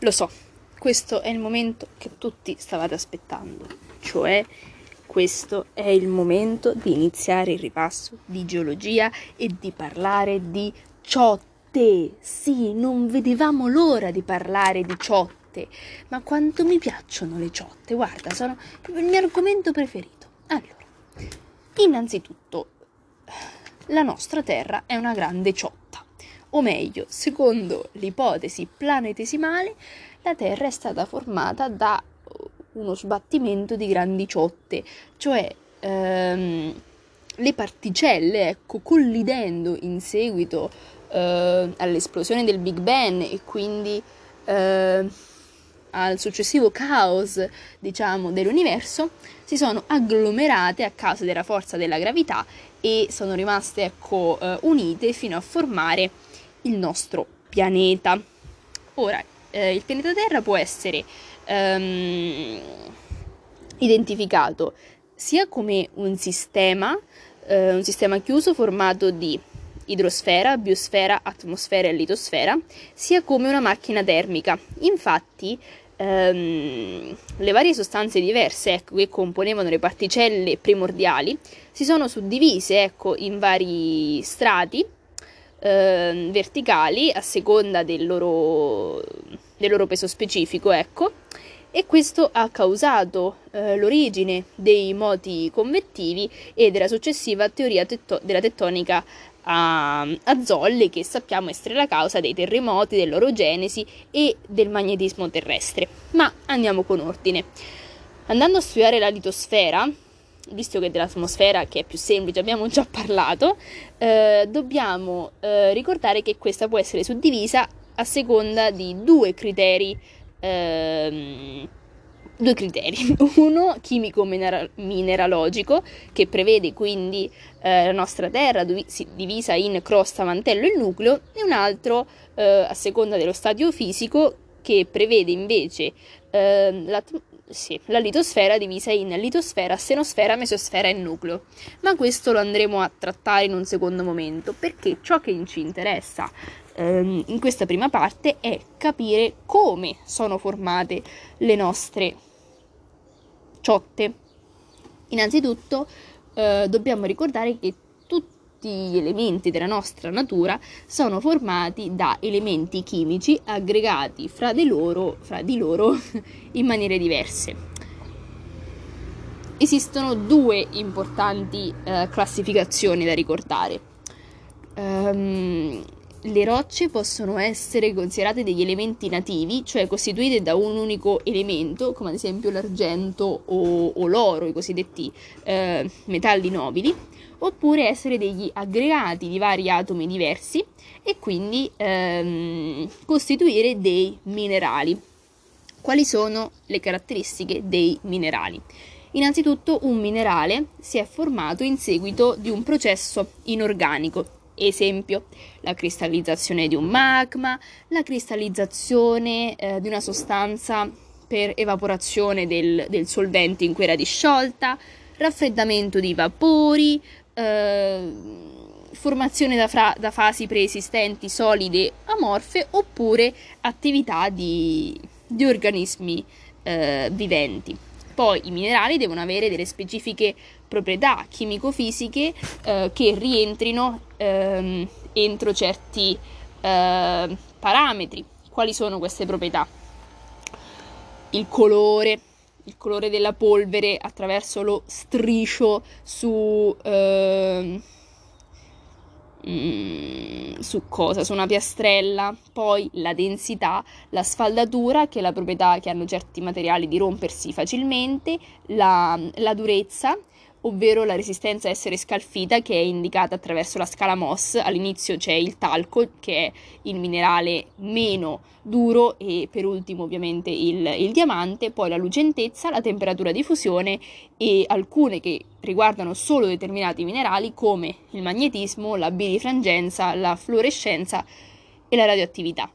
Lo so, questo è il momento che tutti stavate aspettando, cioè questo è il momento di iniziare il ripasso di geologia e di parlare di ciotte. Sì, non vedevamo l'ora di parlare di ciotte, ma quanto mi piacciono le ciotte, guarda, sono il mio argomento preferito. Allora, innanzitutto, la nostra Terra è una grande ciotta o meglio, secondo l'ipotesi planetesimale, la Terra è stata formata da uno sbattimento di grandi ciotte, cioè ehm, le particelle, ecco, collidendo in seguito eh, all'esplosione del Big Bang e quindi eh, al successivo caos, diciamo, dell'universo, si sono agglomerate a causa della forza della gravità e sono rimaste, ecco, eh, unite fino a formare il nostro pianeta. Ora, eh, il pianeta Terra può essere ehm, identificato sia come un sistema, eh, un sistema chiuso formato di idrosfera, biosfera, atmosfera e litosfera, sia come una macchina termica. Infatti, ehm, le varie sostanze diverse ecco, che componevano le particelle primordiali si sono suddivise ecco, in vari strati eh, verticali a seconda del loro, del loro peso specifico, ecco, e questo ha causato eh, l'origine dei moti convettivi e della successiva teoria tetto- della tettonica a, a, zolle che sappiamo essere la causa dei terremoti, dell'orogenesi e del magnetismo terrestre. Ma andiamo con ordine. Andando a studiare la litosfera, visto che dell'atmosfera, che è più semplice, abbiamo già parlato, eh, dobbiamo eh, ricordare che questa può essere suddivisa a seconda di due criteri. Ehm, due criteri, uno chimico-mineralogico che prevede quindi eh, la nostra Terra divisa in crosta, mantello e nucleo e un altro eh, a seconda dello stadio fisico che prevede invece eh, sì, la litosfera divisa in litosfera, stenosfera, mesosfera e nucleo. Ma questo lo andremo a trattare in un secondo momento, perché ciò che ci interessa ehm, in questa prima parte è capire come sono formate le nostre ciotte. Innanzitutto eh, dobbiamo ricordare che tutti gli elementi della nostra natura sono formati da elementi chimici aggregati fra di loro, fra di loro in maniere diverse. Esistono due importanti eh, classificazioni da ricordare. Um, le rocce possono essere considerate degli elementi nativi, cioè costituite da un unico elemento, come ad esempio l'argento o, o l'oro, i cosiddetti eh, metalli nobili, oppure essere degli aggregati di vari atomi diversi e quindi ehm, costituire dei minerali. Quali sono le caratteristiche dei minerali? Innanzitutto un minerale si è formato in seguito di un processo inorganico, esempio la cristallizzazione di un magma, la cristallizzazione eh, di una sostanza per evaporazione del, del solvente in cui era disciolta, raffreddamento di vapori, eh, formazione da, fra- da, fasi preesistenti solide amorfe oppure attività di, di organismi eh, viventi. Poi i minerali devono avere delle specifiche proprietà chimico-fisiche eh, che rientrino ehm, entro certi eh, parametri. Quali sono queste proprietà? Il colore, il colore della polvere attraverso lo striscio su, eh, su cosa? Su una piastrella, poi la densità, la sfaldatura, che è la proprietà che hanno certi materiali di rompersi facilmente, la, la durezza ovvero la resistenza a essere scalfita che è indicata attraverso la scala Mohs. All'inizio c'è il talco che è il minerale meno duro e per ultimo ovviamente il, il diamante, poi la lucentezza, la temperatura di fusione e alcune che riguardano solo determinati minerali come il magnetismo, la birifrangenza, la fluorescenza e la radioattività.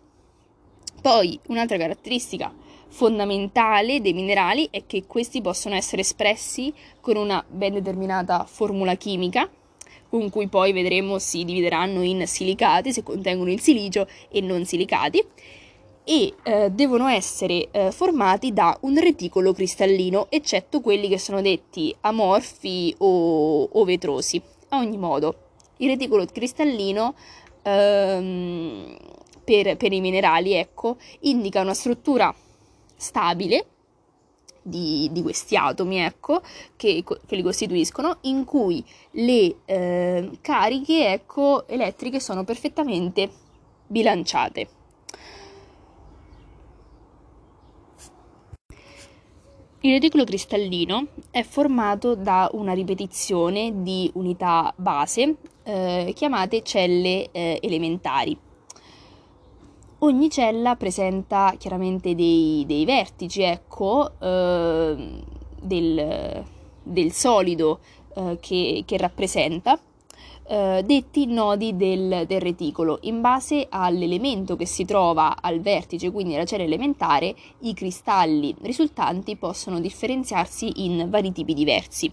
Poi un'altra caratteristica fondamentale dei minerali è che questi possono essere espressi con una ben determinata formula chimica, con cui poi vedremo si divideranno in silicati se contengono il silicio e non silicati. e eh, devono essere eh, formati da un reticolo cristallino, eccetto quelli che sono detti amorfi o, o vetrosi. A ogni modo, il reticolo cristallino ehm, per, per, i minerali, ecco, indica una struttura stabile di, di questi atomi, ecco, che, che, li costituiscono, in cui le eh, cariche, ecco, elettriche sono perfettamente bilanciate. Il reticolo cristallino è formato da una ripetizione di unità base eh, chiamate celle eh, elementari. Ogni cella presenta chiaramente dei, dei vertici, ecco, eh, del, del, solido eh, che, che rappresenta eh, detti nodi del, del, reticolo. In base all'elemento che si trova al vertice, quindi la cella elementare, i cristalli risultanti possono differenziarsi in vari tipi diversi.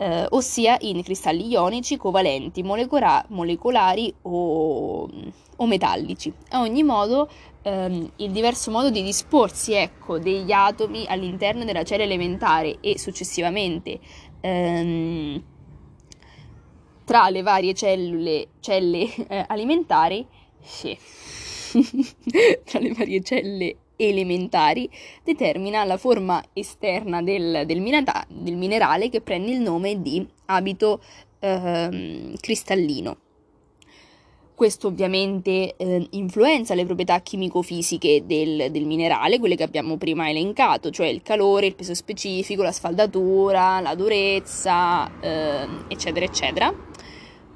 Eh, ossia in cristalli ionici, covalenti, molecola- molecolari o, o, metallici. A ogni modo, ehm, il diverso modo di disporsi ecco, degli atomi all'interno della cella elementare e successivamente ehm, tra le varie cellule, celle eh, alimentari, sì. tra le varie celle elementari, determina la forma esterna del, del, minata, del minerale che prende il nome di abito eh, cristallino. Questo ovviamente eh, influenza le proprietà chimico-fisiche del, del, minerale, quelle che abbiamo prima elencato, cioè il calore, il peso specifico, la sfaldatura, la durezza, eh, eccetera, eccetera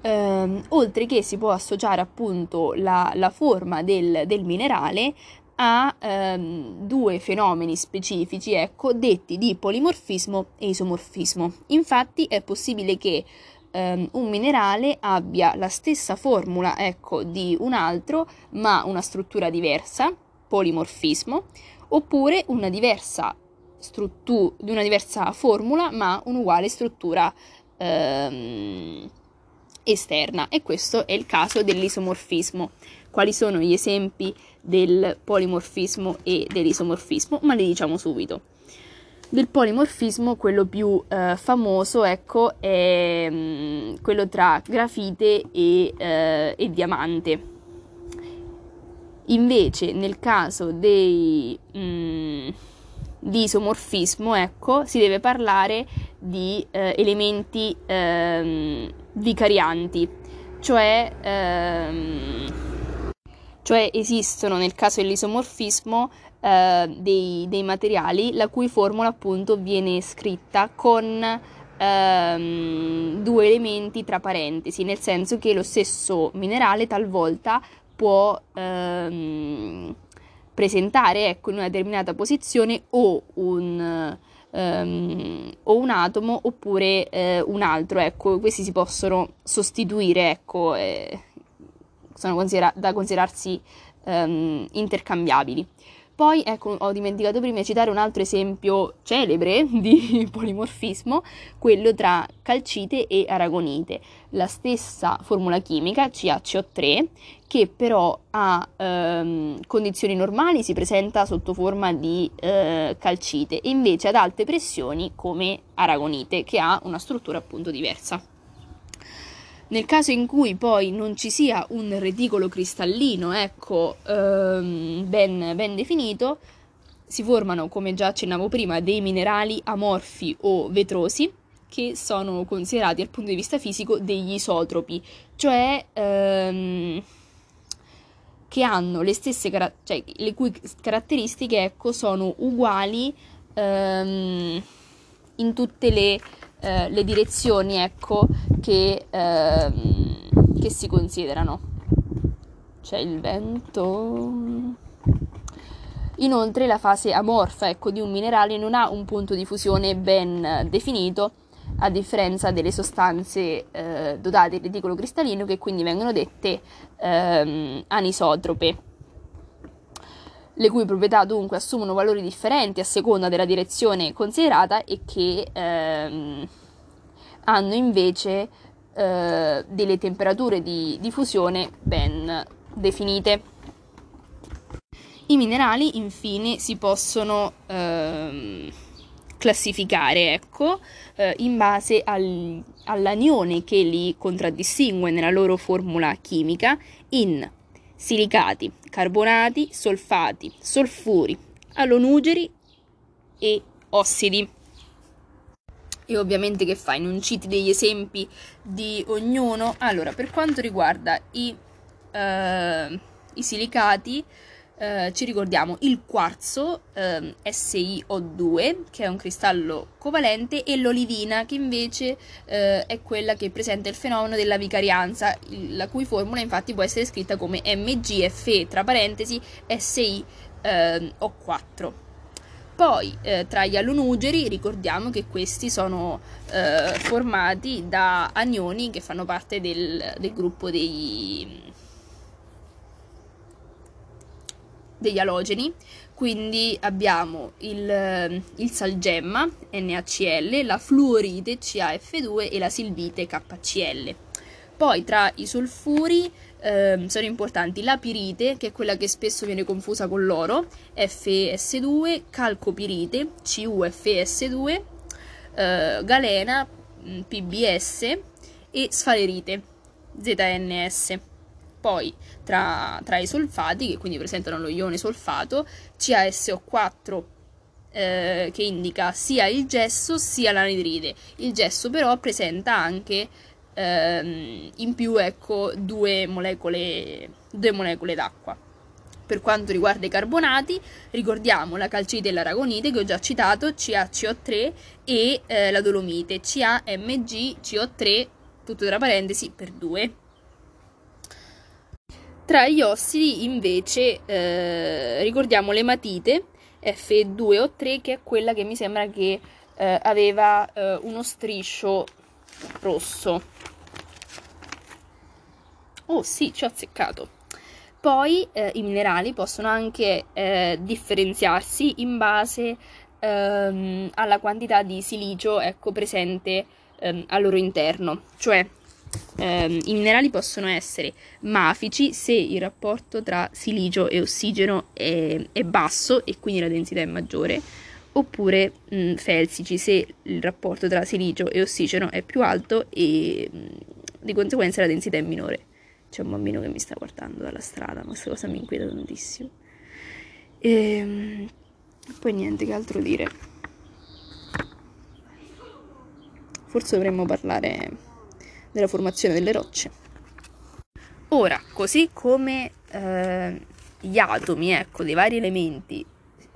ehm, oltre che si può associare appunto la, la forma del, del, minerale a ehm, due fenomeni specifici, ecco, detti di polimorfismo e isomorfismo. Infatti è possibile che ehm, un minerale abbia la stessa formula, ecco, di un altro, ma una struttura diversa, polimorfismo, oppure una diversa struttura, di una diversa formula, ma un'uguale struttura ehm, esterna e questo è il caso dell'isomorfismo. Quali sono gli esempi del polimorfismo e dell'isomorfismo? Ma li diciamo subito. Del polimorfismo, quello più eh, famoso, ecco, è mh, mm, quello tra grafite e, eh, e, diamante. Invece, nel caso dei, mh, mm, di isomorfismo, ecco, si deve parlare di eh, elementi ehm, vicarianti, cioè, ehm, cioè, esistono nel caso dell'isomorfismo eh, dei, dei, materiali la cui formula appunto viene scritta con ehm, due elementi tra parentesi, nel senso che lo stesso minerale talvolta può ehm, presentare ecco, in una determinata posizione o un um, o un atomo oppure eh, un altro, ecco, questi si possono sostituire, ecco, eh, sono considera- da considerarsi um, intercambiabili. Poi, ecco, ho dimenticato prima di citare un altro esempio celebre di polimorfismo, quello tra calcite e aragonite. La stessa formula chimica, CaCO3, che però a ehm, condizioni normali si presenta sotto forma di eh, calcite e invece ad alte pressioni come aragonite, che ha una struttura appunto diversa. Nel caso in cui poi non ci sia un reticolo cristallino, ecco, ehm, ben, ben definito, si formano, come già accennavo prima, dei minerali amorfi o vetrosi che sono considerati dal punto di vista fisico degli isotropi, cioè ehm, che hanno le stesse car- cioè le cui caratteristiche ecco, sono uguali ehm, in tutte le eh, le direzioni ecco, che, ehm, che si considerano. C'è il vento. Inoltre la fase amorfa ecco, di un minerale non ha un punto di fusione ben definito, a differenza delle sostanze eh, dotate di reticolo cristallino che quindi vengono dette ehm, anisotrope le cui proprietà dunque assumono valori differenti a seconda della direzione considerata e che ehm, hanno invece eh, delle temperature di, fusione ben definite. I minerali infine si possono ehm, classificare ecco, eh, in base al, all'anione che li contraddistingue nella loro formula chimica in silicati, carbonati, solfati, solfuri, alonugeri e ossidi. E ovviamente che fai? Non citi degli esempi di ognuno? Allora, per quanto riguarda i, uh, i silicati, Uh, ci ricordiamo il quarzo uh, SiO2 che è un cristallo covalente e l'olivina che invece uh, è quella che presenta il fenomeno della vicarianza la cui formula infatti può essere scritta come MgFe tra parentesi SiO4 poi eh, tra gli alunugeri ricordiamo che questi sono eh, formati da anioni che fanno parte del, del gruppo dei, degli alogeni, quindi abbiamo il, il, salgemma NaCl, la fluorite CaF2 e la silvite KCl. Poi tra i solfuri eh, sono importanti la pirite, che è quella che spesso viene confusa con l'oro, FeS2, calcopirite, CuFeS2, eh, galena, mm, PBS e sfalerite, ZNS. Poi tra, tra, i solfati, che quindi presentano lo ione solfato, CaSO4 eh, che indica sia il gesso sia l'anidride. Il gesso però presenta anche ehm, in più ecco due molecole, due molecole d'acqua. Per quanto riguarda i carbonati, ricordiamo la calcite e l'aragonite che ho già citato, CaCO3 e eh, la dolomite, CaMgCO3, tutto tra parentesi, per 2. Tra gli ossidi invece eh, ricordiamo l'ematite F2O3 che è quella che mi sembra che eh, aveva eh, uno striscio rosso. Oh sì, ci ho azzeccato. Poi eh, i minerali possono anche eh, differenziarsi in base ehm, alla quantità di silicio ecco, presente ehm, al loro interno. Cioè, ehm, i minerali possono essere mafici se il rapporto tra silicio e ossigeno è, è basso e quindi la densità è maggiore oppure mh, felsici se il rapporto tra silicio e ossigeno è più alto e mh, di conseguenza la densità è minore. C'è un bambino che mi sta guardando dalla strada, ma questa cosa mi inquieta tantissimo. E ehm, poi niente, che altro dire. Forse dovremmo parlare della formazione delle rocce. Ora, così come eh, gli atomi, ecco, dei vari elementi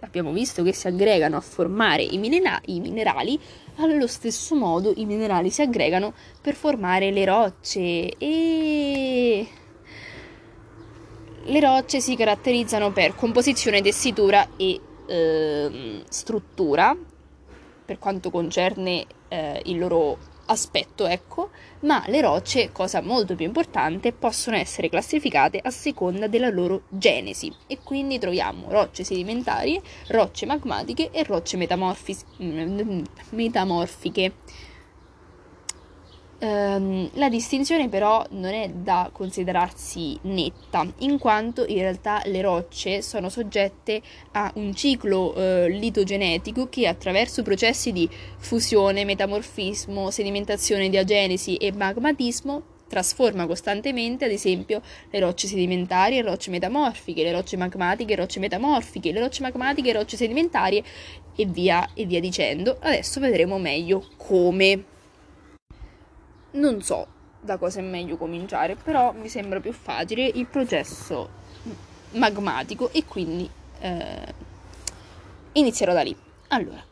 abbiamo visto che si aggregano a formare i, minera- i, minerali, allo stesso modo i minerali si aggregano per formare le rocce e le rocce si caratterizzano per composizione, tessitura e eh, struttura per quanto concerne eh, il loro aspetto, ecco, ma le rocce, cosa molto più importante, possono essere classificate a seconda della loro genesi e quindi troviamo rocce sedimentarie, rocce magmatiche e rocce metamorfiche. Um, la distinzione però non è da considerarsi netta, in quanto in realtà le rocce sono soggette a un ciclo uh, litogenetico che attraverso processi di fusione, metamorfismo, sedimentazione, diagenesi e magmatismo trasforma costantemente, ad esempio, le rocce sedimentarie, le rocce metamorfiche, le rocce magmatiche, le rocce metamorfiche, le rocce magmatiche, le rocce sedimentarie e via e via dicendo. Adesso vedremo meglio come non so da cosa è meglio cominciare, però mi sembra più facile il processo magmatico e quindi eh, inizierò da lì. Allora,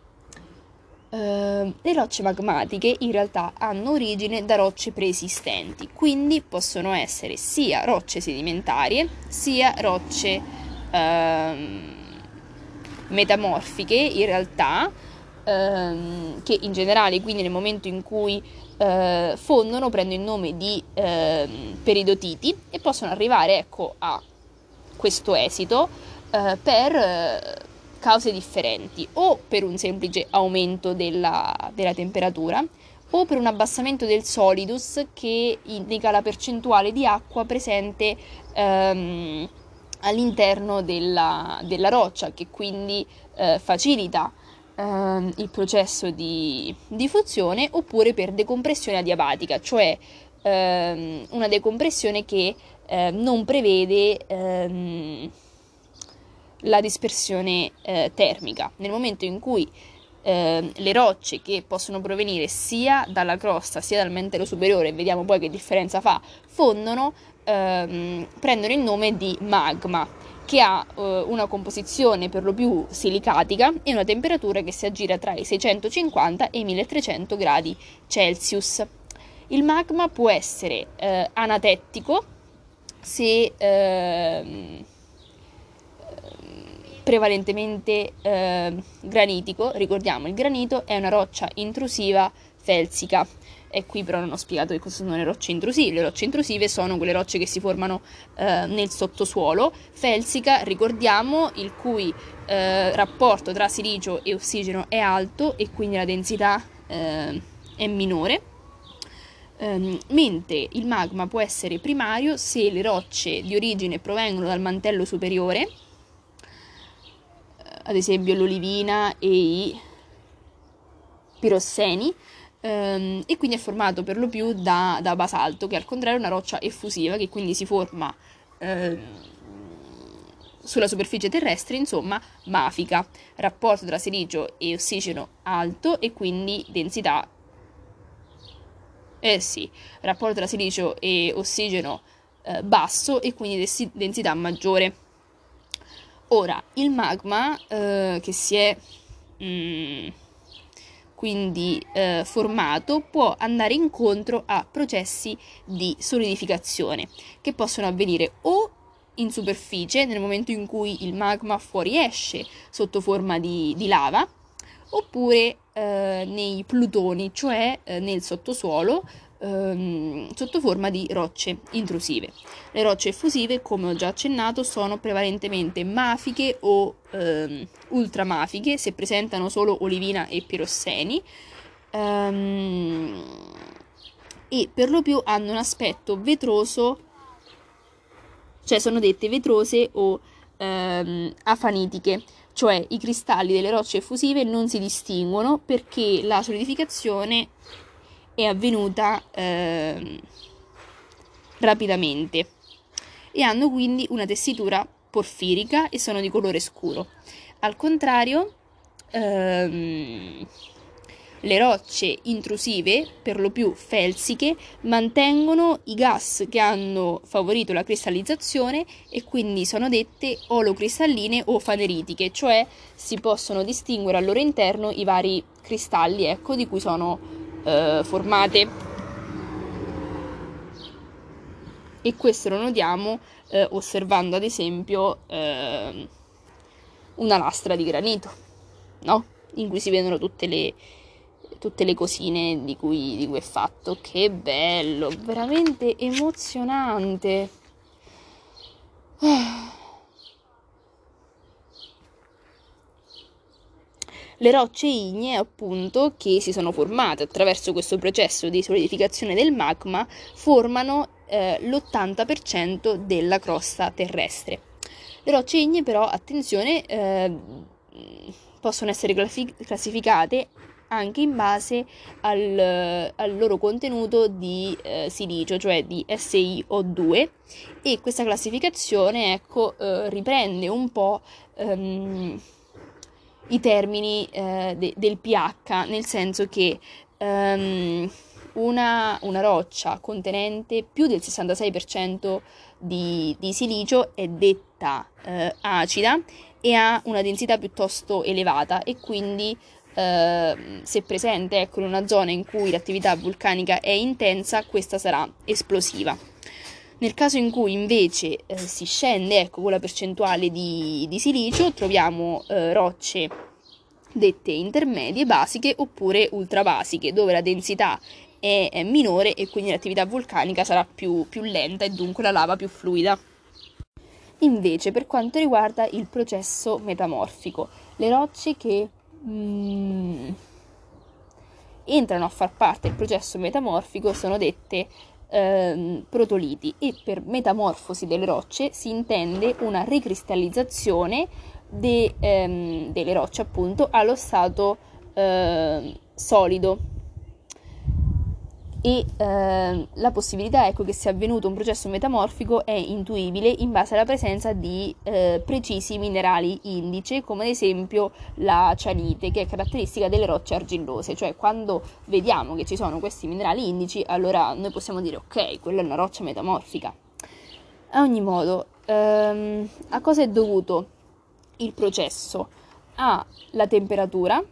eh, le rocce magmatiche in realtà hanno origine da rocce preesistenti, quindi possono essere sia rocce sedimentarie sia rocce eh, metamorfiche in realtà ehm, che in generale quindi nel momento in cui eh, fondono, prendono il nome di eh, peridotiti e possono arrivare ecco, a questo esito eh, per eh, cause differenti. O per un semplice aumento della, della temperatura o per un abbassamento del solidus che indica la percentuale di acqua presente ehm, all'interno della, della roccia che quindi eh, facilita eh, il processo di, di, fusione oppure per decompressione adiabatica, cioè ehm, una decompressione che eh, non prevede ehm, la dispersione eh, termica. Nel momento in cui eh, le rocce che possono provenire sia dalla crosta sia dal mantello superiore, vediamo poi che differenza fa, fondono, ehm, prendono il nome di magma, che ha eh, una composizione per lo più silicatica e una temperatura che si aggira tra i 650 e i 1300 gradi Celsius. Il magma può essere eh, anatettico se eh, prevalentemente eh, granitico, ricordiamo il granito è una roccia intrusiva felsica e qui però non ho spiegato che cosa sono le rocce intrusive. Le rocce intrusive sono quelle rocce che si formano eh, nel sottosuolo. Felsica, ricordiamo, il cui eh, rapporto tra silicio e ossigeno è alto e quindi la densità eh, è minore. Um, mentre il magma può essere primario se le rocce di origine provengono dal mantello superiore, eh, ad esempio l'olivina e i pirosseni, um, e quindi è formato per lo più da, da, basalto, che al contrario è una roccia effusiva, che quindi si forma uh, sulla superficie terrestre, insomma, mafica, rapporto tra silicio e ossigeno alto e quindi densità eh sì, rapporto tra silicio e ossigeno eh, basso e quindi densità maggiore. Ora, il magma eh, che si è mm, quindi eh, formato può andare incontro a processi di solidificazione che possono avvenire o in superficie nel momento in cui il magma fuoriesce sotto forma di, di lava oppure eh, nei plutoni, cioè eh, nel sottosuolo ehm, sotto forma di rocce intrusive. Le rocce effusive, come ho già accennato, sono prevalentemente mafiche o ehm, ultramafiche, se presentano solo olivina e pirosseni. Ehm, e per lo più hanno un aspetto vetroso, cioè sono dette vetrose o ehm, afanitiche cioè i cristalli delle rocce effusive non si distinguono perché la solidificazione è avvenuta eh, rapidamente e hanno quindi una tessitura porfirica e sono di colore scuro. Al contrario, ehm, le rocce intrusive, per lo più felsiche, mantengono i gas che hanno favorito la cristallizzazione e quindi sono dette olocristalline o faneritiche, cioè si possono distinguere al loro interno i vari cristalli ecco, di cui sono eh, formate. E questo lo notiamo eh, osservando ad esempio eh, una lastra di granito, no? in cui si vedono tutte le, tutte le cosine di cui, di cui è fatto. Che bello, veramente emozionante. Le rocce ignee, appunto, che si sono formate attraverso questo processo di solidificazione del magma, formano eh, l'80% della crosta terrestre. Le rocce ignee, però, attenzione, eh, possono essere classificate anche in base al, al loro contenuto di eh, silicio, cioè di SiO2 e questa classificazione ecco, eh, riprende un po' ehm, i termini eh, de- del pH, nel senso che ehm, una, una, roccia contenente più del 66% di, di silicio è detta eh, acida e ha una densità piuttosto elevata e quindi Uh, se presente ecco, in una zona in cui l'attività vulcanica è intensa, questa sarà esplosiva. Nel caso in cui invece uh, si scende ecco, con la percentuale di, di silicio, troviamo uh, rocce dette intermedie, basiche oppure ultrabasiche, dove la densità è, è minore e quindi l'attività vulcanica sarà più, più lenta e dunque la lava più fluida. Invece, per quanto riguarda il processo metamorfico, le rocce che mm, entrano a far parte del processo metamorfico sono dette ehm, protoliti e per metamorfosi delle rocce si intende una ricristallizzazione de, ehm, delle rocce appunto allo stato eh, solido e eh, la possibilità ecco, che sia avvenuto un processo metamorfico è intuibile in base alla presenza di eh, precisi minerali indice, come ad esempio la cianite, che è caratteristica delle rocce argillose, cioè quando vediamo che ci sono questi minerali indici, allora noi possiamo dire ok, quella è una roccia metamorfica. A ogni modo, ehm, a cosa è dovuto il processo? Alla temperatura,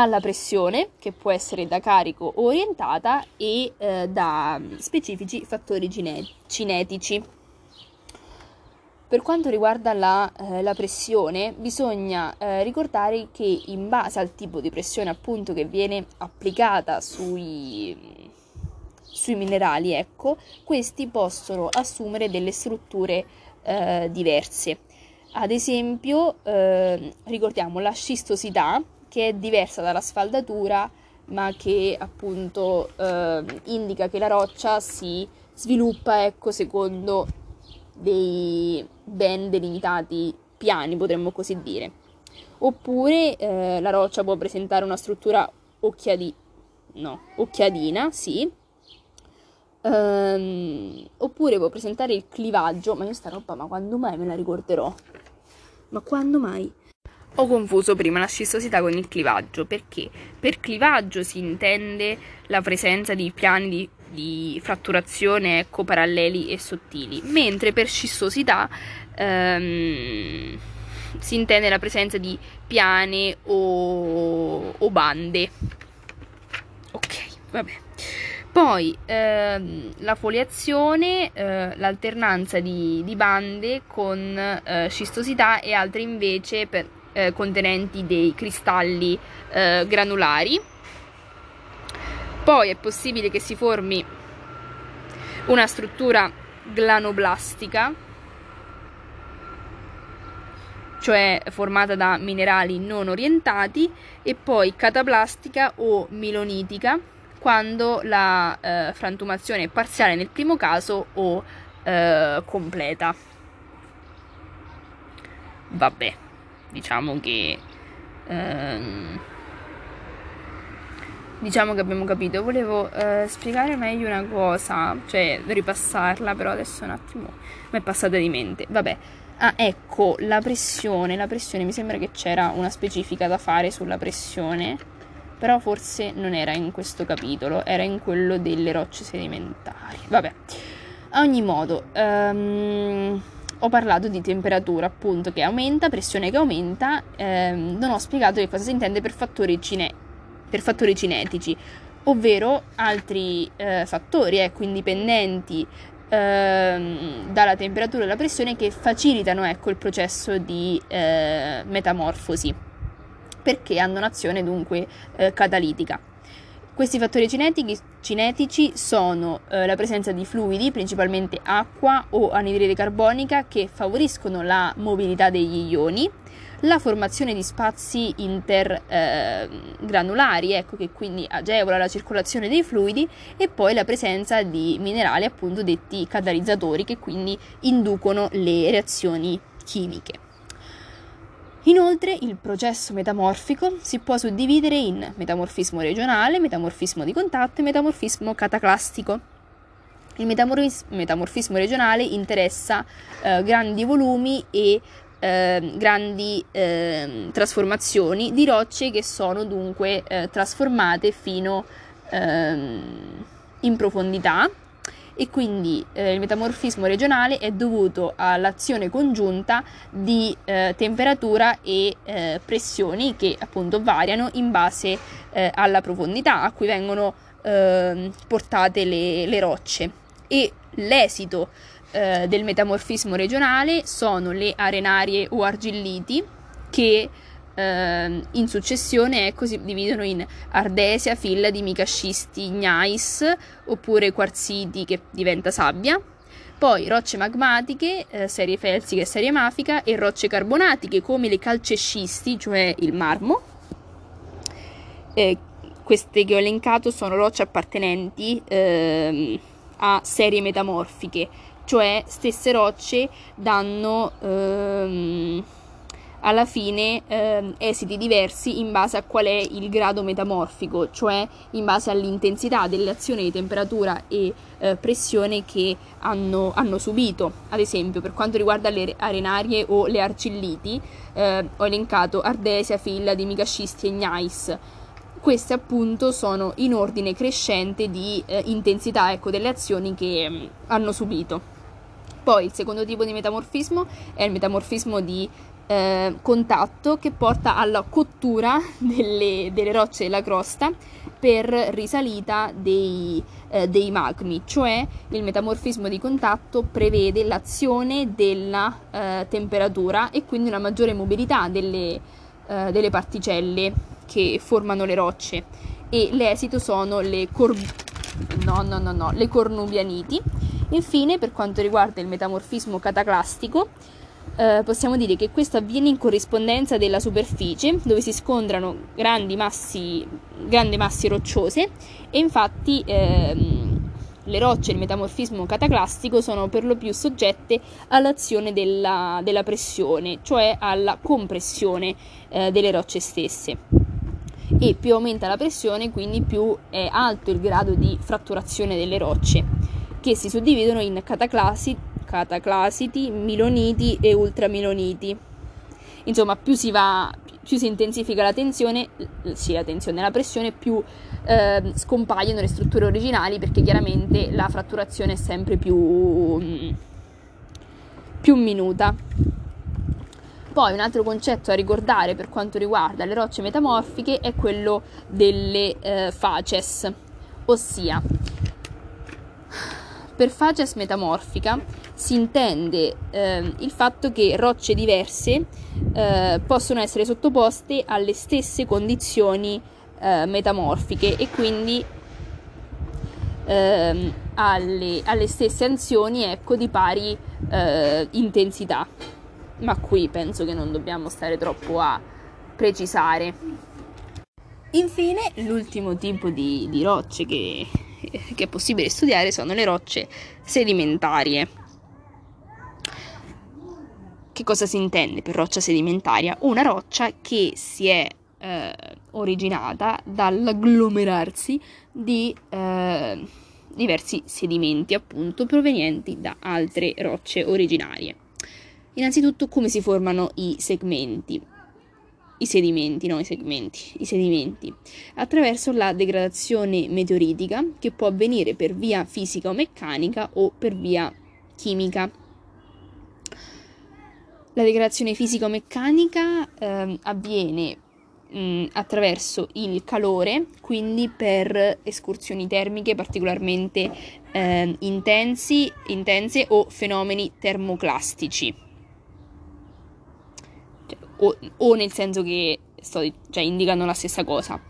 alla pressione, che può essere da carico orientata, e eh, da specifici fattori gine- cinetici. Per quanto riguarda la, eh, la pressione, bisogna eh, ricordare che in base al tipo di pressione appunto che viene applicata sui, sui minerali, ecco, questi possono assumere delle strutture eh, diverse. Ad esempio, eh, ricordiamo la scistosità, che è diversa dalla sfaldatura, ma che appunto eh, indica che la roccia si sviluppa ecco, secondo dei ben delimitati piani, potremmo così dire. Oppure eh, la roccia può presentare una struttura occhiadi- no, occhiadina, sì. Um, oppure può presentare il clivaggio, ma io sta roba, ma quando mai me la ricorderò? Ma quando mai? Ho confuso prima la scistosità con il clivaggio, perché per clivaggio si intende la presenza di piani di, di fratturazione ecco, paralleli e sottili, mentre per scistosità ehm, si intende la presenza di piane o, o bande. Ok, vabbè. Poi ehm, la foliazione, eh, l'alternanza di, di, bande con eh, scistosità e altre invece per, eh, contenenti dei cristalli eh, granulari. Poi è possibile che si formi una struttura glanoblastica, cioè formata da minerali non orientati, e poi catablastica o milonitica, quando la eh, frantumazione è parziale nel primo caso o eh, completa. Vabbè diciamo che ehm, diciamo che abbiamo capito. Volevo eh, spiegare meglio una cosa cioè ripassarla però adesso un attimo mi è passata di mente. Vabbè. Ah ecco la pressione la pressione mi sembra che c'era una specifica da fare sulla pressione però forse non era in questo capitolo era in quello delle rocce sedimentari. Vabbè. A ogni modo um, ho parlato di temperatura appunto che aumenta, pressione che aumenta, ehm, non ho spiegato che cosa si intende per fattori, cine- per fattori cinetici, ovvero altri eh, fattori, ecco, indipendenti ehm, dalla temperatura e dalla pressione che facilitano ecco, il processo di eh, metamorfosi, perché hanno un'azione dunque eh, catalitica. Questi fattori cinetici sono eh, la presenza di fluidi, principalmente acqua o anidride carbonica, che favoriscono la mobilità degli ioni, la formazione di spazi intergranulari, eh, ecco che quindi agevola la circolazione dei fluidi, e poi la presenza di minerali, appunto detti catalizzatori, che quindi inducono le reazioni chimiche. Inoltre il processo metamorfico si può suddividere in metamorfismo regionale, metamorfismo di contatto e metamorfismo cataclastico. Il metamorfismo, metamorfismo regionale interessa eh, grandi volumi e eh, grandi eh, trasformazioni di rocce che sono dunque eh, trasformate fino ehm, in profondità e quindi eh, il metamorfismo regionale è dovuto all'azione congiunta di eh, temperatura e eh, pressioni che appunto variano in base eh, alla profondità a cui vengono ehm, portate le, le, rocce. E l'esito eh, del metamorfismo regionale sono le arenarie o argilliti che eh, in successione ecco, si dividono in ardesia, filla di micascisti, gnais oppure quarziti che diventa sabbia. Poi rocce magmatiche, eh, serie felsica e serie mafica, e rocce carbonatiche come le calcescisti, cioè il marmo. Eh, queste che ho elencato sono rocce appartenenti ehm, a serie metamorfiche, cioè stesse rocce danno ehm, alla fine eh, esiti diversi in base a qual è il grado metamorfico, cioè in base all'intensità delle azioni di temperatura e eh, pressione che hanno, hanno, subito. Ad esempio, per quanto riguarda le arenarie o le arcilliti, eh, ho elencato ardesia, filla, dimicascisti e gnais. Queste appunto sono in ordine crescente di eh, intensità ecco, delle azioni che mh, mm, hanno subito. Poi il secondo tipo di metamorfismo è il metamorfismo di eh, contatto che porta alla cottura delle, delle, rocce della crosta per risalita dei, eh, dei, magmi, cioè il metamorfismo di contatto prevede l'azione della eh, temperatura e quindi una maggiore mobilità delle, eh, delle, particelle che formano le rocce e l'esito sono le, cor- no, no, no, le cornubianiti. Infine, per quanto riguarda il metamorfismo cataclastico, eh, possiamo dire che questo avviene in corrispondenza della superficie dove si scontrano grandi massi, grandi massi rocciose e infatti ehm, le rocce del metamorfismo cataclastico sono per lo più soggette all'azione della, della pressione, cioè alla compressione eh, delle rocce stesse. E più aumenta la pressione, quindi più è alto il grado di fratturazione delle rocce, che si suddividono in cataclasi, cataclasiti, miloniti e ultramiloniti. Insomma, più si va, più si intensifica la tensione, sì, la tensione, la pressione, più eh, scompaiono le strutture originali perché chiaramente la fratturazione è sempre più, più minuta. Poi un altro concetto a ricordare per quanto riguarda le rocce metamorfiche è quello delle eh, facies, ossia per facies metamorfica si intende eh, il fatto che rocce diverse eh, possono essere sottoposte alle stesse condizioni eh, metamorfiche e quindi ehm, alle, alle, stesse azioni ecco, di pari eh, intensità. Ma qui penso che non dobbiamo stare troppo a precisare. Infine, l'ultimo tipo di, di rocce che, che è possibile studiare sono le rocce sedimentarie. Che cosa si intende per roccia sedimentaria? Una roccia che si è eh, originata dall'agglomerarsi di eh, diversi sedimenti, appunto, provenienti da altre rocce originarie. Innanzitutto, come si formano i segmenti? I sedimenti, no i segmenti, i sedimenti, attraverso la degradazione meteoritica che può avvenire per via fisica o meccanica o per via chimica. La degradazione fisico-meccanica eh, avviene mh, attraverso il calore, quindi per escursioni termiche particolarmente eh, intensi, intense o fenomeni termoclastici. Cioè, o, o, nel senso che sto, cioè, indicano la stessa cosa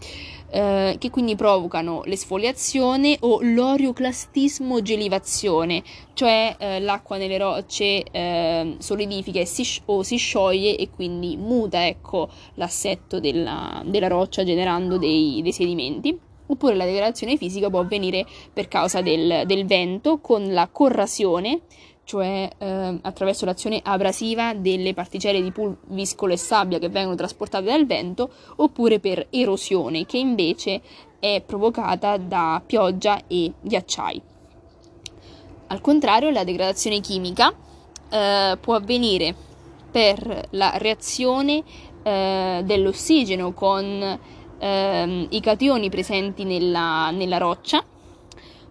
eh, che quindi provocano l'esfoliazione o l'orioclastismo gelivazione, cioè eh, l'acqua nelle rocce eh, solidifica si, o si scioglie e quindi muta ecco, l'assetto della, della roccia generando dei, dei sedimenti. Oppure la degradazione fisica può avvenire per causa del, del vento con la corrasione, cioè eh, attraverso l'azione abrasiva delle particelle di pulviscolo e sabbia che vengono trasportate dal vento, oppure per erosione, che invece è provocata da pioggia e ghiacciai. Al contrario, la degradazione chimica eh, può avvenire per la reazione eh, dell'ossigeno con ehm, i cationi presenti nella, nella roccia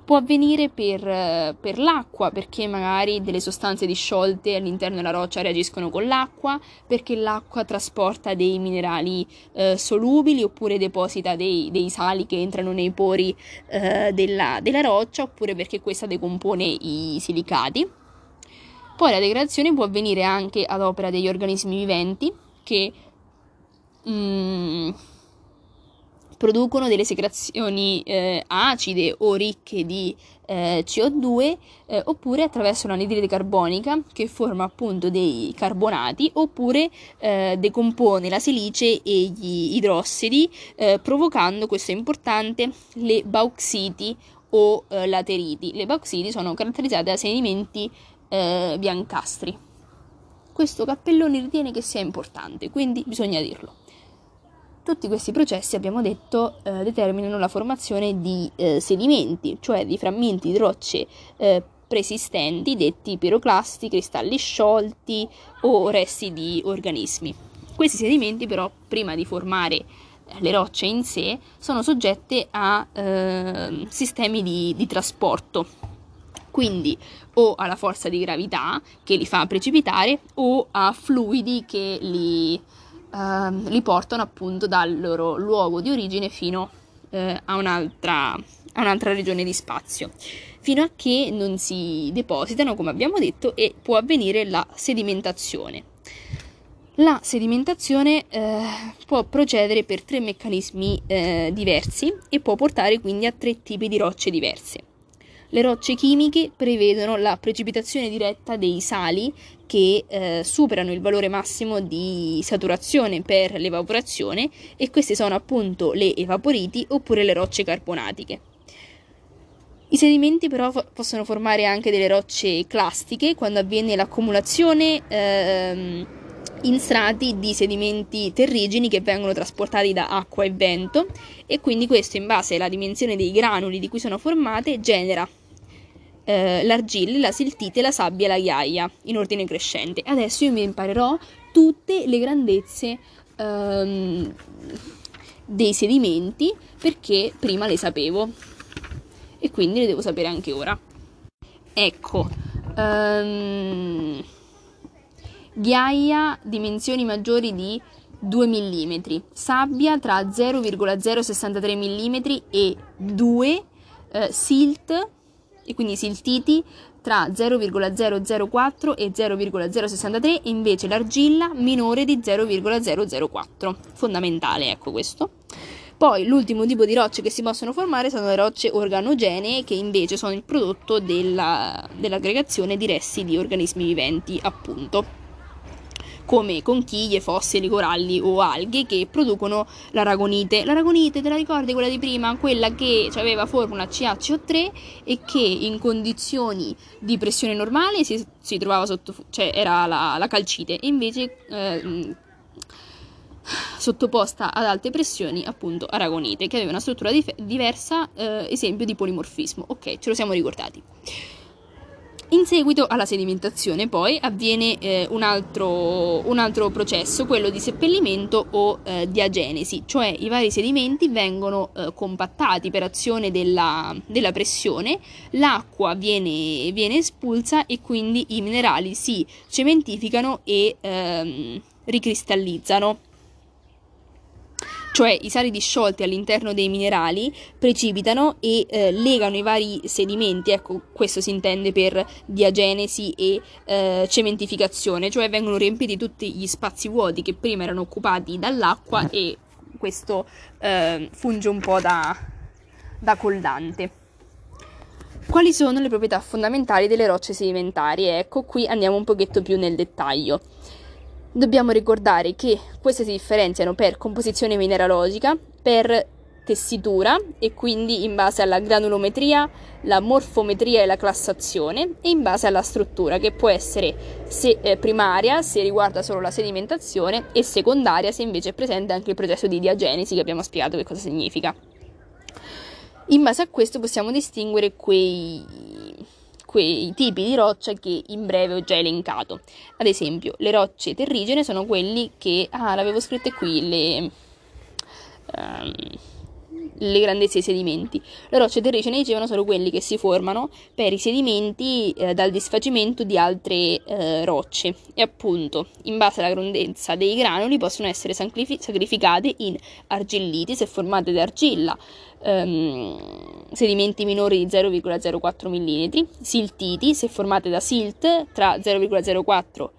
Può avvenire per, per, l'acqua, perché magari delle sostanze disciolte all'interno della roccia reagiscono con l'acqua, perché l'acqua trasporta dei minerali eh, solubili oppure deposita dei, dei, sali che entrano nei pori eh, della, della roccia, oppure perché questa decompone i silicati. Poi la degradazione può avvenire anche ad opera degli organismi viventi che, mm, producono delle secrezioni eh, acide o ricche di eh, CO2 eh, oppure attraverso l'anidride carbonica che forma appunto dei carbonati oppure eh, decompone la silice e gli idrossidi eh, provocando, questo è importante, le bauxiti o eh, lateriti. Le bauxiti sono caratterizzate da sedimenti biancastri. Questo Cappelloni ritiene che sia importante, quindi bisogna dirlo. Tutti questi processi, abbiamo detto, eh, determinano la formazione di eh, sedimenti, cioè di frammenti di rocce eh, preesistenti, detti piroclasti, cristalli sciolti o resti di organismi. Questi sedimenti però, prima di formare eh, le rocce in sé, sono soggette a ehm, sistemi di, di trasporto, quindi o alla forza di gravità che li fa precipitare o a fluidi che li, uh, li portano appunto dal loro luogo di origine fino uh, a, un'altra, a un'altra regione di spazio, fino a che non si depositano, come abbiamo detto, e può avvenire la sedimentazione. La sedimentazione eh, può procedere per tre meccanismi eh, diversi e può portare quindi a tre tipi di rocce diverse. Le rocce chimiche prevedono la precipitazione diretta dei sali che eh, superano il valore massimo di saturazione per l'evaporazione e queste sono appunto le evaporiti oppure le rocce carbonatiche. I sedimenti però fo- possono formare anche delle rocce clastiche quando avviene l'accumulazione ehm, in strati di sedimenti terrigeni che vengono trasportati da acqua e vento e quindi questo in base alla dimensione dei granuli di cui sono formate genera eh, l'argilla, la siltite, la sabbia e la ghiaia in ordine crescente. Adesso io mi imparerò tutte le grandezze ehm, dei sedimenti perché prima le sapevo e quindi le devo sapere anche ora. Ecco, um, ghiaia dimensioni maggiori di 2 mm, sabbia tra 0,063 mm e 2, eh, silt e quindi siltiti tra 0,004 e 0,063 e invece l'argilla minore di 0,004. Fondamentale, ecco questo. Poi l'ultimo tipo di rocce che si possono formare sono le rocce organogenee che invece sono il prodotto della, dell'aggregazione di resti di organismi viventi, appunto come conchiglie, fossili, coralli o alghe che producono l'aragonite. L'aragonite, te la ricordi quella di prima? Quella che aveva formula CaCO3 e che in condizioni di pressione normale si, si trovava sotto, cioè era la, la calcite e invece eh, sottoposta ad alte pressioni, appunto aragonite, che aveva una struttura dif- diversa, eh, esempio di polimorfismo. Ok, ce lo siamo ricordati. In seguito alla sedimentazione poi avviene eh, un, altro, un, altro, processo, quello di seppellimento o eh, diagenesi, cioè i vari sedimenti vengono eh, compattati per azione della, della pressione, l'acqua viene, viene, espulsa e quindi i minerali si cementificano e ehm, ricristallizzano cioè i sali disciolti all'interno dei minerali precipitano e eh, legano i vari sedimenti, ecco questo si intende per diagenesi e eh, cementificazione, cioè vengono riempiti tutti gli spazi vuoti che prima erano occupati dall'acqua e questo eh, funge un po' da, da collante. Quali sono le proprietà fondamentali delle rocce sedimentarie? Ecco, qui andiamo un pochetto più nel dettaglio. Dobbiamo ricordare che queste si differenziano per composizione mineralogica, per tessitura e quindi in base alla granulometria, la morfometria e la classazione e in base alla struttura che può essere se, eh, primaria se riguarda solo la sedimentazione e secondaria se invece è presente anche il processo di diagenesi che abbiamo spiegato che cosa significa. In base a questo possiamo distinguere quei quei tipi di roccia che in breve ho già elencato. Ad esempio, le rocce terrigene sono quelli che... Ah, l'avevo scritte qui, le... Um, le grandezze dei sedimenti. Le rocce terrigene, dicevano, sono quelli che si formano per i sedimenti eh, dal disfacimento di altre eh, rocce e appunto, in base alla grandezza dei granuli, possono essere sacrificate in argilliti se formate da argilla, ehm, sedimenti minori di 0,04 mm, siltiti se formate da silt tra 0,04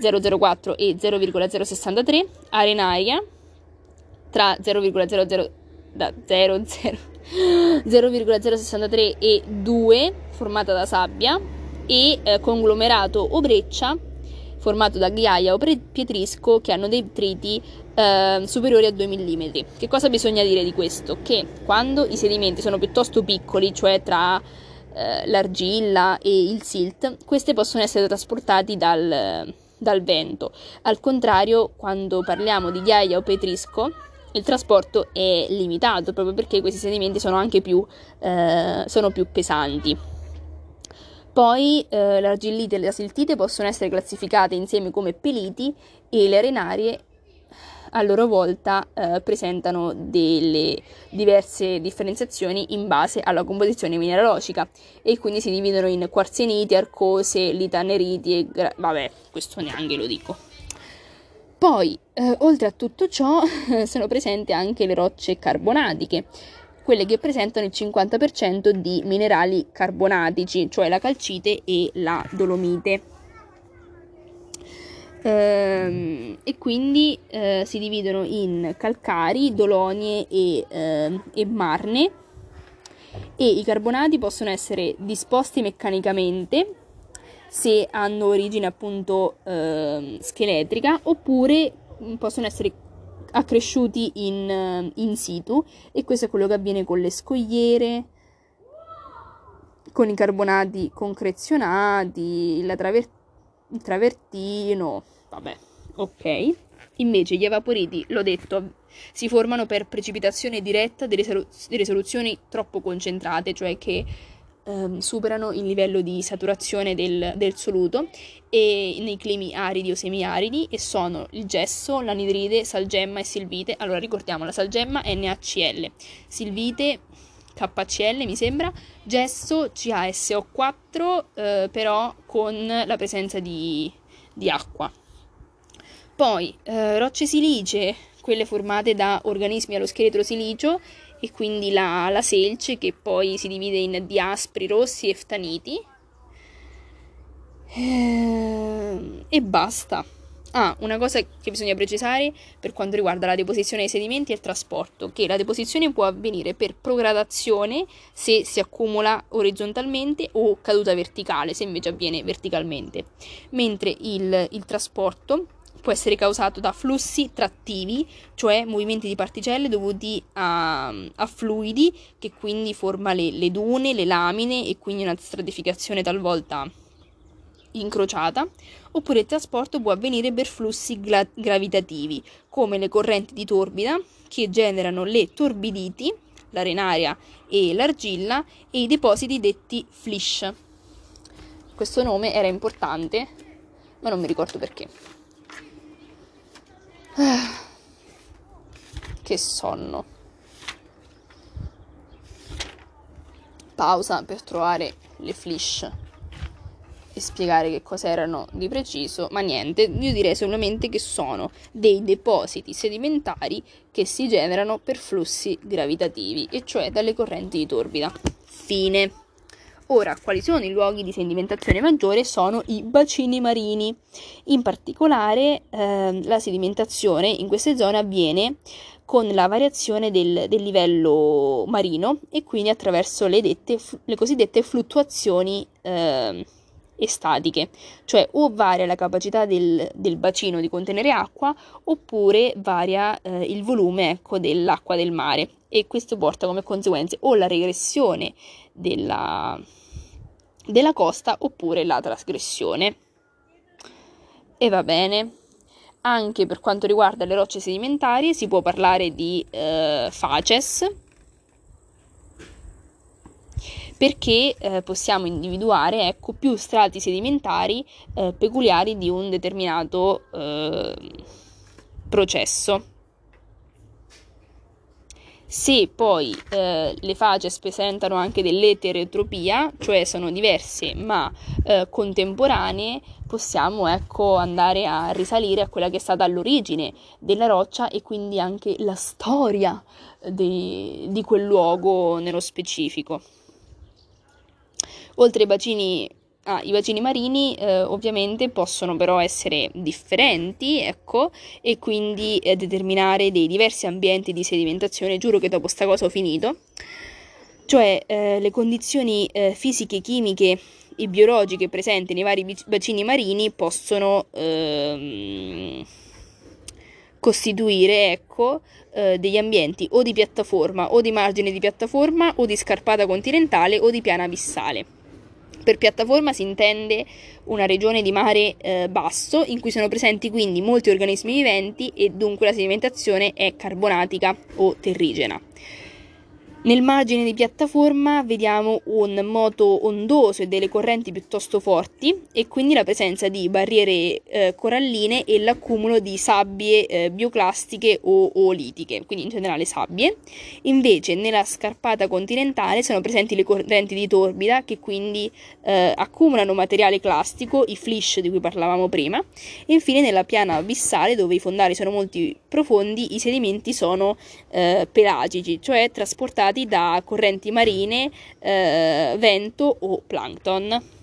004 e 0,063, arenaria tra 0,00 da 0, 0, 0,063 e 2 formata da sabbia e eh, conglomerato o breccia formato da ghiaia o pietrisco che hanno dei triti eh, superiori a 2 mm. Che cosa bisogna dire di questo? Che quando i sedimenti sono piuttosto piccoli, cioè tra eh, l'argilla e il silt, queste possono essere trasportati dal, dal vento. Al contrario, quando parliamo di ghiaia o petrisco, il trasporto è limitato proprio perché questi sedimenti sono anche più, eh, sono più pesanti. Poi eh, l'argillite e la siltite possono essere classificate insieme come peliti e le arenarie a loro volta eh, presentano delle diverse differenziazioni in base alla composizione mineralogica e quindi si dividono in quarzeniti, arcose, litaneriti e gra- vabbè, questo neanche lo dico. Poi, eh, oltre a tutto ciò, sono presenti anche le rocce carbonatiche, quelle che presentano il 50% di minerali carbonatici, cioè la calcite e la dolomite. Ehm, e quindi eh, si dividono in calcari, dolonie e, eh, e marne. E i carbonati possono essere disposti meccanicamente se hanno origine appunto eh, scheletrica oppure possono essere accresciuti in, in, situ. E questo è quello che avviene con le scogliere, con i carbonati concrezionati, traver- il travertino, vabbè, ok. Invece gli evaporiti, l'ho detto, si formano per precipitazione diretta delle, solu- delle soluzioni troppo concentrate, cioè che ehm, superano il livello di saturazione del, del soluto e nei climi aridi o semiaridi e sono il gesso, l'anidride, salgemma e silvite. Allora ricordiamo la salgemma NaCl, silvite KCl mi sembra, gesso CaSO4 eh, però con la presenza di, di acqua. Poi eh, rocce silicee, quelle formate da organismi allo scheletro silicio e quindi la, la selce che poi si divide in diaspri rossi e ftaniti. Ehm, e basta. Ah, una cosa che bisogna precisare per quanto riguarda la deposizione dei sedimenti e il trasporto, che la deposizione può avvenire per progradazione se si accumula orizzontalmente o caduta verticale se invece avviene verticalmente, mentre il, il trasporto può essere causato da flussi trattivi, cioè movimenti di particelle dovuti a, a fluidi che quindi forma le, le, dune, le lamine e quindi una stratificazione talvolta incrociata, oppure il trasporto può avvenire per flussi gra- gravitativi, come le correnti di torbida che generano le torbiditi, l'arenaria e l'argilla, e i depositi detti flish. Questo nome era importante, ma non mi ricordo perché. Che sonno. Pausa per trovare le flish spiegare che cos'erano di preciso, ma niente, io direi solamente che sono dei depositi sedimentari che si generano per flussi gravitativi, e cioè dalle correnti di torbida. Fine. Ora, quali sono i luoghi di sedimentazione maggiore? Sono i bacini marini. In particolare, eh, la sedimentazione in queste zone avviene con la variazione del, del livello marino e quindi attraverso le, dette, le cosiddette fluttuazioni eh, estatiche, cioè o varia la capacità del, del bacino di contenere acqua oppure varia eh, il volume ecco, dell'acqua del mare e questo porta come conseguenze o la regressione della, della costa oppure la trasgressione. E va bene. Anche per quanto riguarda le rocce sedimentarie si può parlare di eh, facies, perché eh, possiamo individuare ecco, più strati sedimentari eh, peculiari di un determinato eh, processo. Se poi eh, le facies presentano anche dell'eterotropia, cioè sono diverse ma eh, contemporanee, possiamo ecco, andare a risalire a quella che è stata l'origine della roccia e quindi anche la storia di, di quel luogo nello specifico. Oltre ai bacini Ah, i bacini marini eh, ovviamente possono però essere differenti, ecco, e quindi eh, determinare dei diversi ambienti di sedimentazione. Giuro che dopo sta cosa ho finito. Cioè eh, le condizioni eh, fisiche, chimiche e biologiche presenti nei vari bacini marini possono ehm, costituire, ecco, eh, degli ambienti o di piattaforma o di margine di piattaforma o di scarpata continentale o di piana abissale. Per piattaforma si intende una regione di mare eh, basso in cui sono presenti quindi molti organismi viventi e dunque la sedimentazione è carbonatica o terrigena. Nel margine di piattaforma vediamo un moto ondoso e delle correnti piuttosto forti e quindi la presenza di barriere eh, coralline e l'accumulo di sabbie eh, bioclastiche o olitiche, quindi in generale sabbie. Invece nella scarpata continentale sono presenti le correnti di torbida che quindi eh, accumulano materiale clastico, i flish di cui parlavamo prima. E infine nella piana abissale dove i fondali sono molto profondi i sedimenti sono eh, pelagici, cioè trasportati da correnti marine, eh, vento o plankton.